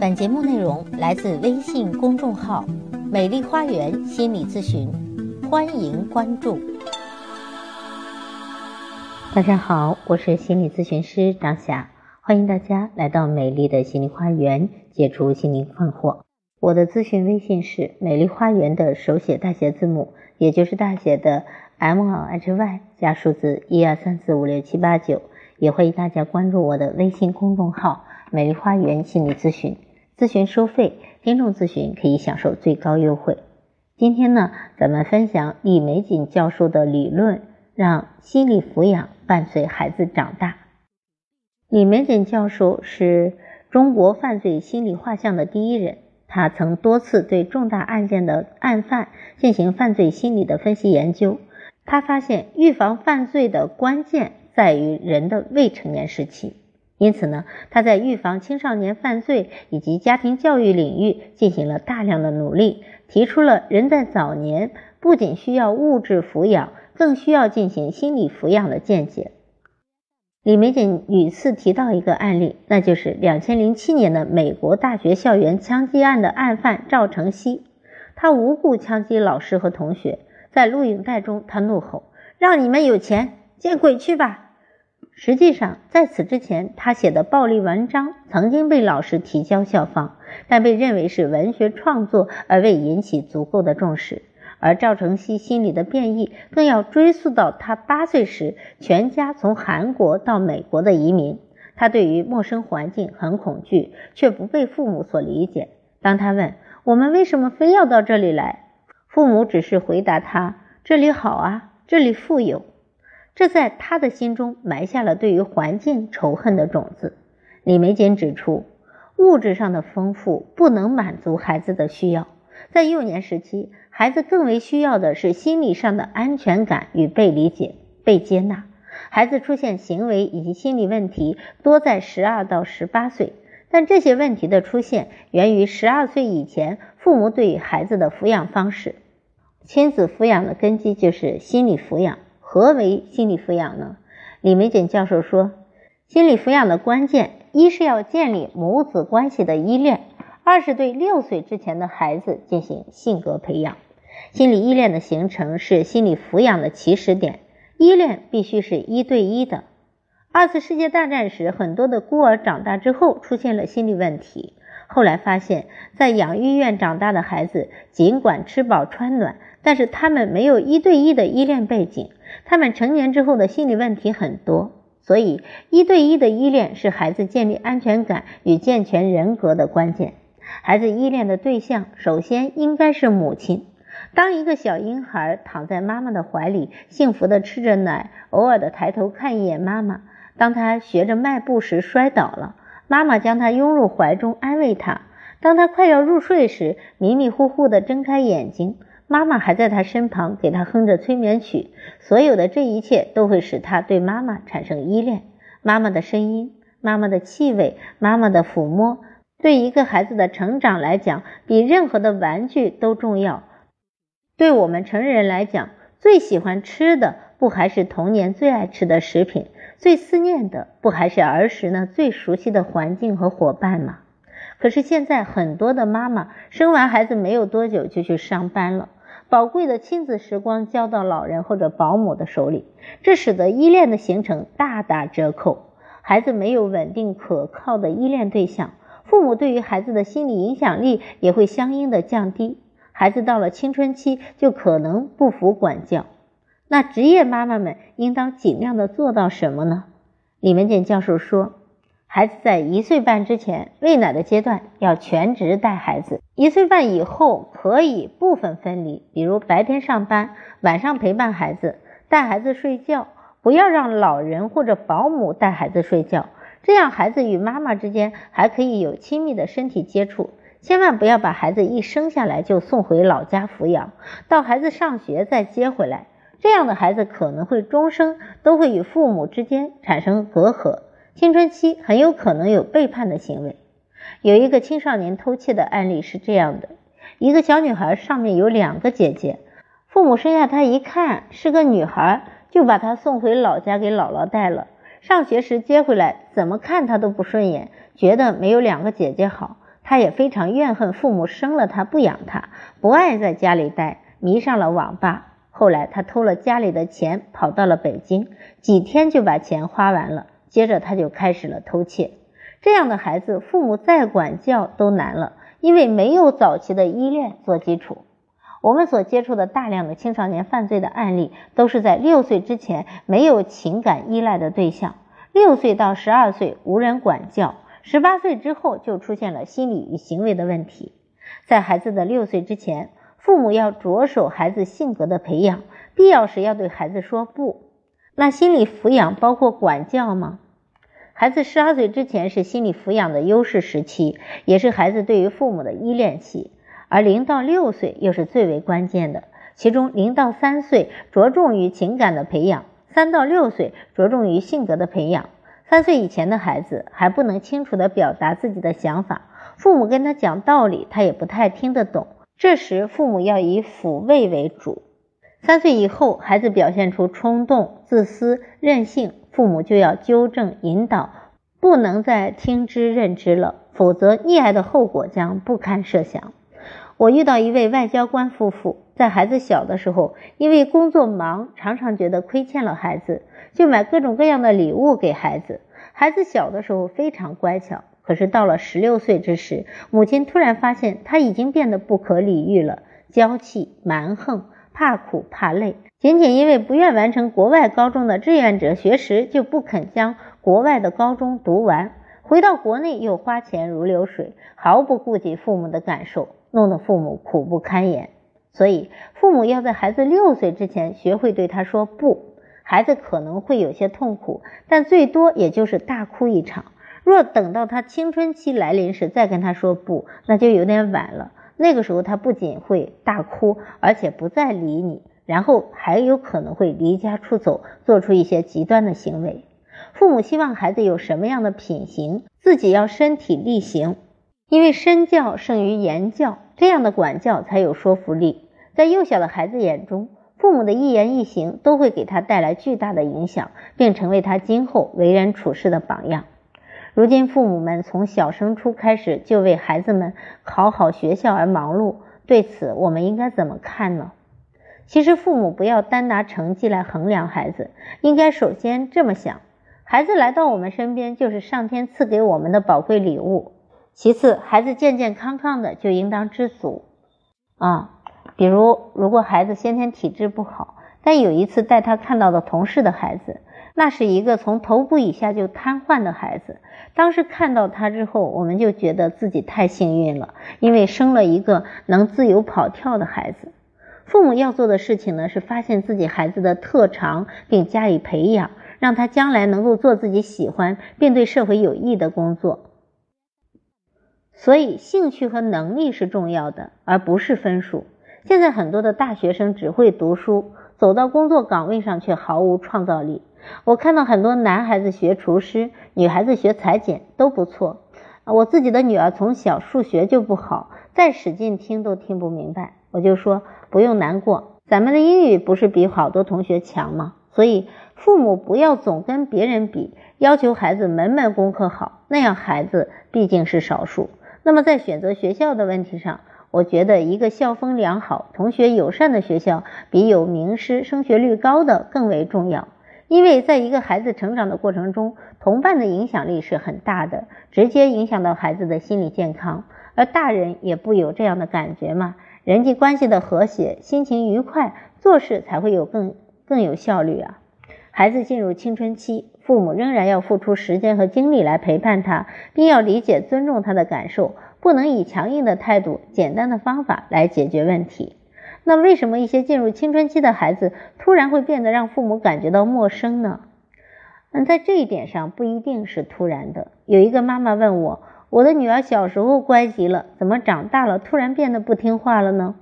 本节目内容来自微信公众号“美丽花园心理咨询”，欢迎关注。大家好，我是心理咨询师张霞，欢迎大家来到美丽的心理花园，解除心灵困惑。我的咨询微信是“美丽花园”的手写大写字母，也就是大写的 M L H Y 加数字一二三四五六七八九。也欢迎大家关注我的微信公众号“美丽花园心理咨询”，咨询收费，听众咨询可以享受最高优惠。今天呢，咱们分享李玫瑾教授的理论，让心理抚养伴随孩子长大。李玫瑾教授是中国犯罪心理画像的第一人，他曾多次对重大案件的案犯进行犯罪心理的分析研究。他发现，预防犯罪的关键。在于人的未成年时期，因此呢，他在预防青少年犯罪以及家庭教育领域进行了大量的努力，提出了人在早年不仅需要物质抚养，更需要进行心理抚养的见解。李玫瑾屡次提到一个案例，那就是两千零七年的美国大学校园枪击案的案犯赵成熙，他无故枪击老师和同学，在录影带中他怒吼：“让你们有钱，见鬼去吧！”实际上，在此之前，他写的暴力文章曾经被老师提交校方，但被认为是文学创作，而未引起足够的重视。而赵成熙心理的变异，更要追溯到他八岁时，全家从韩国到美国的移民。他对于陌生环境很恐惧，却不被父母所理解。当他问我们为什么非要到这里来，父母只是回答他：“这里好啊，这里富有。”这在他的心中埋下了对于环境仇恨的种子。李玫瑾指出，物质上的丰富不能满足孩子的需要，在幼年时期，孩子更为需要的是心理上的安全感与被理解、被接纳。孩子出现行为以及心理问题多在十二到十八岁，但这些问题的出现源于十二岁以前父母对孩子的抚养方式。亲子抚养的根基就是心理抚养。何为心理抚养呢？李玫瑾教授说，心理抚养的关键，一是要建立母子关系的依恋，二是对六岁之前的孩子进行性格培养。心理依恋的形成是心理抚养的起始点，依恋必须是一对一的。二次世界大战时，很多的孤儿长大之后出现了心理问题，后来发现，在养育院长大的孩子，尽管吃饱穿暖，但是他们没有一对一的依恋背景。他们成年之后的心理问题很多，所以一对一的依恋是孩子建立安全感与健全人格的关键。孩子依恋的对象首先应该是母亲。当一个小婴孩躺在妈妈的怀里，幸福的吃着奶，偶尔的抬头看一眼妈妈；当他学着迈步时摔倒了，妈妈将他拥入怀中安慰他；当他快要入睡时，迷迷糊糊的睁开眼睛。妈妈还在他身旁，给他哼着催眠曲。所有的这一切都会使他对妈妈产生依恋。妈妈的声音、妈妈的气味、妈妈的抚摸，对一个孩子的成长来讲，比任何的玩具都重要。对我们成人来讲，最喜欢吃的不还是童年最爱吃的食品？最思念的不还是儿时呢最熟悉的环境和伙伴吗？可是现在很多的妈妈生完孩子没有多久就去上班了，宝贵的亲子时光交到老人或者保姆的手里，这使得依恋的形成大打折扣。孩子没有稳定可靠的依恋对象，父母对于孩子的心理影响力也会相应的降低。孩子到了青春期就可能不服管教。那职业妈妈们应当尽量的做到什么呢？李文健教授说。孩子在一岁半之前喂奶的阶段要全职带孩子，一岁半以后可以部分分离，比如白天上班，晚上陪伴孩子，带孩子睡觉，不要让老人或者保姆带孩子睡觉，这样孩子与妈妈之间还可以有亲密的身体接触。千万不要把孩子一生下来就送回老家抚养，到孩子上学再接回来，这样的孩子可能会终生都会与父母之间产生隔阂。青春期很有可能有背叛的行为。有一个青少年偷窃的案例是这样的：一个小女孩上面有两个姐姐，父母生下她一看是个女孩，就把她送回老家给姥姥带了。上学时接回来，怎么看她都不顺眼，觉得没有两个姐姐好。她也非常怨恨父母生了她不养她，不爱在家里待，迷上了网吧。后来他偷了家里的钱，跑到了北京，几天就把钱花完了。接着他就开始了偷窃。这样的孩子，父母再管教都难了，因为没有早期的依恋做基础。我们所接触的大量的青少年犯罪的案例，都是在六岁之前没有情感依赖的对象，六岁到十二岁无人管教，十八岁之后就出现了心理与行为的问题。在孩子的六岁之前，父母要着手孩子性格的培养，必要时要对孩子说不。那心理抚养包括管教吗？孩子十二岁之前是心理抚养的优势时期，也是孩子对于父母的依恋期。而零到六岁又是最为关键的，其中零到三岁着重于情感的培养，三到六岁着重于性格的培养。三岁以前的孩子还不能清楚地表达自己的想法，父母跟他讲道理，他也不太听得懂。这时父母要以抚慰为主。三岁以后，孩子表现出冲动、自私、任性，父母就要纠正引导，不能再听之任之了，否则溺爱的后果将不堪设想。我遇到一位外交官夫妇，在孩子小的时候，因为工作忙，常常觉得亏欠了孩子，就买各种各样的礼物给孩子。孩子小的时候非常乖巧，可是到了十六岁之时，母亲突然发现他已经变得不可理喻了，娇气、蛮横、怕苦怕累。仅仅因为不愿完成国外高中的志愿者学时，就不肯将国外的高中读完，回到国内又花钱如流水，毫不顾及父母的感受。弄得父母苦不堪言，所以父母要在孩子六岁之前学会对他说不。孩子可能会有些痛苦，但最多也就是大哭一场。若等到他青春期来临时再跟他说不，那就有点晚了。那个时候他不仅会大哭，而且不再理你，然后还有可能会离家出走，做出一些极端的行为。父母希望孩子有什么样的品行，自己要身体力行。因为身教胜于言教，这样的管教才有说服力。在幼小的孩子眼中，父母的一言一行都会给他带来巨大的影响，并成为他今后为人处事的榜样。如今，父母们从小升初开始就为孩子们考好学校而忙碌，对此我们应该怎么看呢？其实，父母不要单拿成绩来衡量孩子，应该首先这么想：孩子来到我们身边，就是上天赐给我们的宝贵礼物。其次，孩子健健康康的就应当知足啊。比如，如果孩子先天体质不好，但有一次带他看到的同事的孩子，那是一个从头部以下就瘫痪的孩子。当时看到他之后，我们就觉得自己太幸运了，因为生了一个能自由跑跳的孩子。父母要做的事情呢，是发现自己孩子的特长，并加以培养，让他将来能够做自己喜欢并对社会有益的工作。所以，兴趣和能力是重要的，而不是分数。现在很多的大学生只会读书，走到工作岗位上却毫无创造力。我看到很多男孩子学厨师，女孩子学裁剪都不错。我自己的女儿从小数学就不好，再使劲听都听不明白。我就说不用难过，咱们的英语不是比好多同学强吗？所以，父母不要总跟别人比，要求孩子门门功课好，那样孩子毕竟是少数。那么在选择学校的问题上，我觉得一个校风良好、同学友善的学校，比有名师、升学率高的更为重要。因为在一个孩子成长的过程中，同伴的影响力是很大的，直接影响到孩子的心理健康。而大人也不有这样的感觉嘛？人际关系的和谐，心情愉快，做事才会有更更有效率啊。孩子进入青春期。父母仍然要付出时间和精力来陪伴他，并要理解、尊重他的感受，不能以强硬的态度、简单的方法来解决问题。那为什么一些进入青春期的孩子突然会变得让父母感觉到陌生呢？嗯，在这一点上不一定是突然的。有一个妈妈问我：“我的女儿小时候乖极了，怎么长大了突然变得不听话了呢？”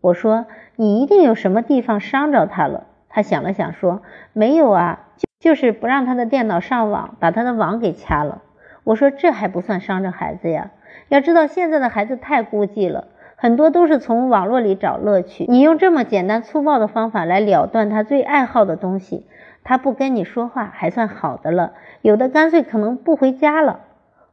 我说：“你一定有什么地方伤着她了。”她想了想说：“没有啊。”就是不让她的电脑上网，把她的网给掐了。我说这还不算伤着孩子呀。要知道现在的孩子太孤寂了，很多都是从网络里找乐趣。你用这么简单粗暴的方法来了断他最爱好的东西，他不跟你说话还算好的了，有的干脆可能不回家了。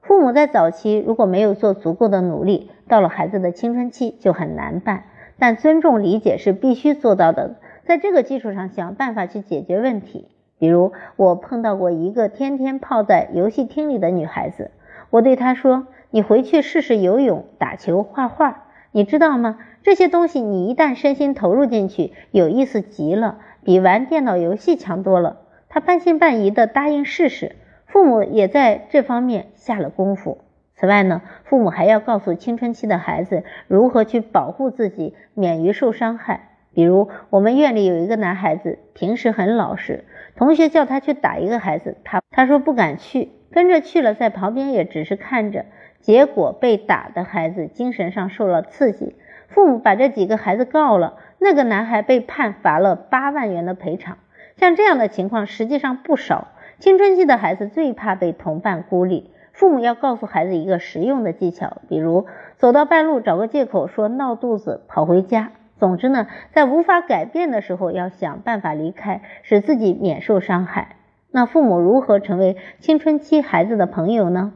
父母在早期如果没有做足够的努力，到了孩子的青春期就很难办。但尊重理解是必须做到的，在这个基础上想办法去解决问题。比如我碰到过一个天天泡在游戏厅里的女孩子，我对她说：“你回去试试游泳、打球、画画，你知道吗？这些东西你一旦身心投入进去，有意思极了，比玩电脑游戏强多了。”他半信半疑的答应试试，父母也在这方面下了功夫。此外呢，父母还要告诉青春期的孩子如何去保护自己，免于受伤害。比如，我们院里有一个男孩子，平时很老实，同学叫他去打一个孩子，他他说不敢去，跟着去了，在旁边也只是看着。结果被打的孩子精神上受了刺激，父母把这几个孩子告了，那个男孩被判罚了八万元的赔偿。像这样的情况实际上不少。青春期的孩子最怕被同伴孤立。父母要告诉孩子一个实用的技巧，比如走到半路找个借口说闹肚子跑回家。总之呢，在无法改变的时候，要想办法离开，使自己免受伤害。那父母如何成为青春期孩子的朋友呢？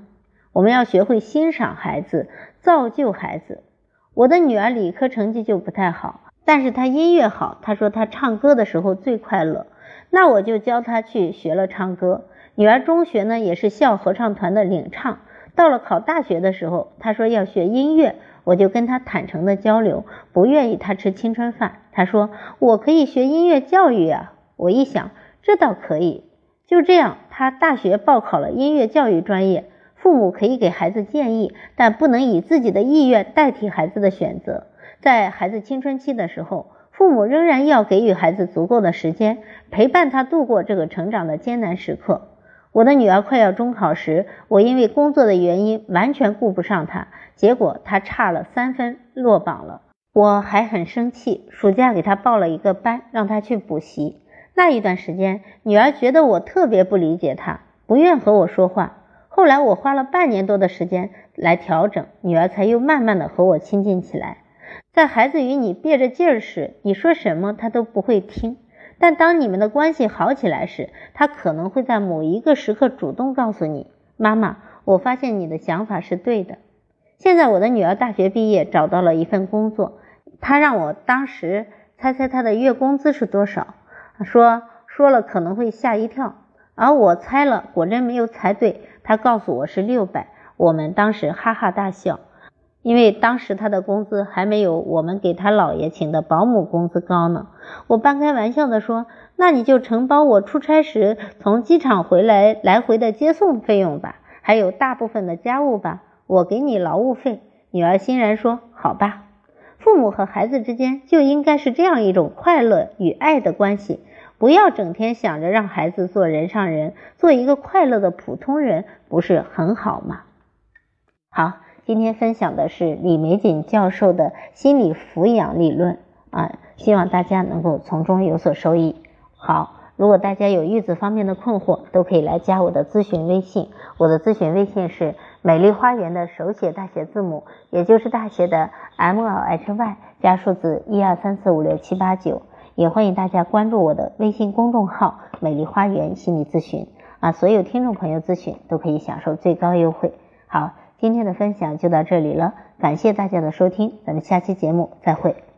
我们要学会欣赏孩子，造就孩子。我的女儿理科成绩就不太好，但是她音乐好，她说她唱歌的时候最快乐，那我就教她去学了唱歌。女儿中学呢也是校合唱团的领唱，到了考大学的时候，她说要学音乐，我就跟她坦诚的交流，不愿意她吃青春饭。她说我可以学音乐教育啊，我一想这倒可以，就这样，她大学报考了音乐教育专业。父母可以给孩子建议，但不能以自己的意愿代替孩子的选择。在孩子青春期的时候，父母仍然要给予孩子足够的时间，陪伴他度过这个成长的艰难时刻。我的女儿快要中考时，我因为工作的原因完全顾不上她，结果她差了三分落榜了。我还很生气，暑假给她报了一个班，让她去补习。那一段时间，女儿觉得我特别不理解她，不愿和我说话。后来我花了半年多的时间来调整，女儿才又慢慢的和我亲近起来。在孩子与你憋着劲儿时，你说什么他都不会听。但当你们的关系好起来时，他可能会在某一个时刻主动告诉你：“妈妈，我发现你的想法是对的。”现在我的女儿大学毕业，找到了一份工作。她让我当时猜猜她的月工资是多少，说说了可能会吓一跳。而我猜了，果真没有猜对。他告诉我是六百，我们当时哈哈大笑。因为当时他的工资还没有我们给他姥爷请的保姆工资高呢。我半开玩笑的说：“那你就承包我出差时从机场回来来回的接送费用吧，还有大部分的家务吧，我给你劳务费。”女儿欣然说：“好吧。”父母和孩子之间就应该是这样一种快乐与爱的关系，不要整天想着让孩子做人上人，做一个快乐的普通人，不是很好吗？好。今天分享的是李玫瑾教授的心理抚养理论啊，希望大家能够从中有所收益。好，如果大家有育子方面的困惑，都可以来加我的咨询微信，我的咨询微信是美丽花园的手写大写字母，也就是大写的 M L H Y 加数字一二三四五六七八九，也欢迎大家关注我的微信公众号美丽花园心理咨询啊，所有听众朋友咨询都可以享受最高优惠。好。今天的分享就到这里了，感谢大家的收听，咱们下期节目再会。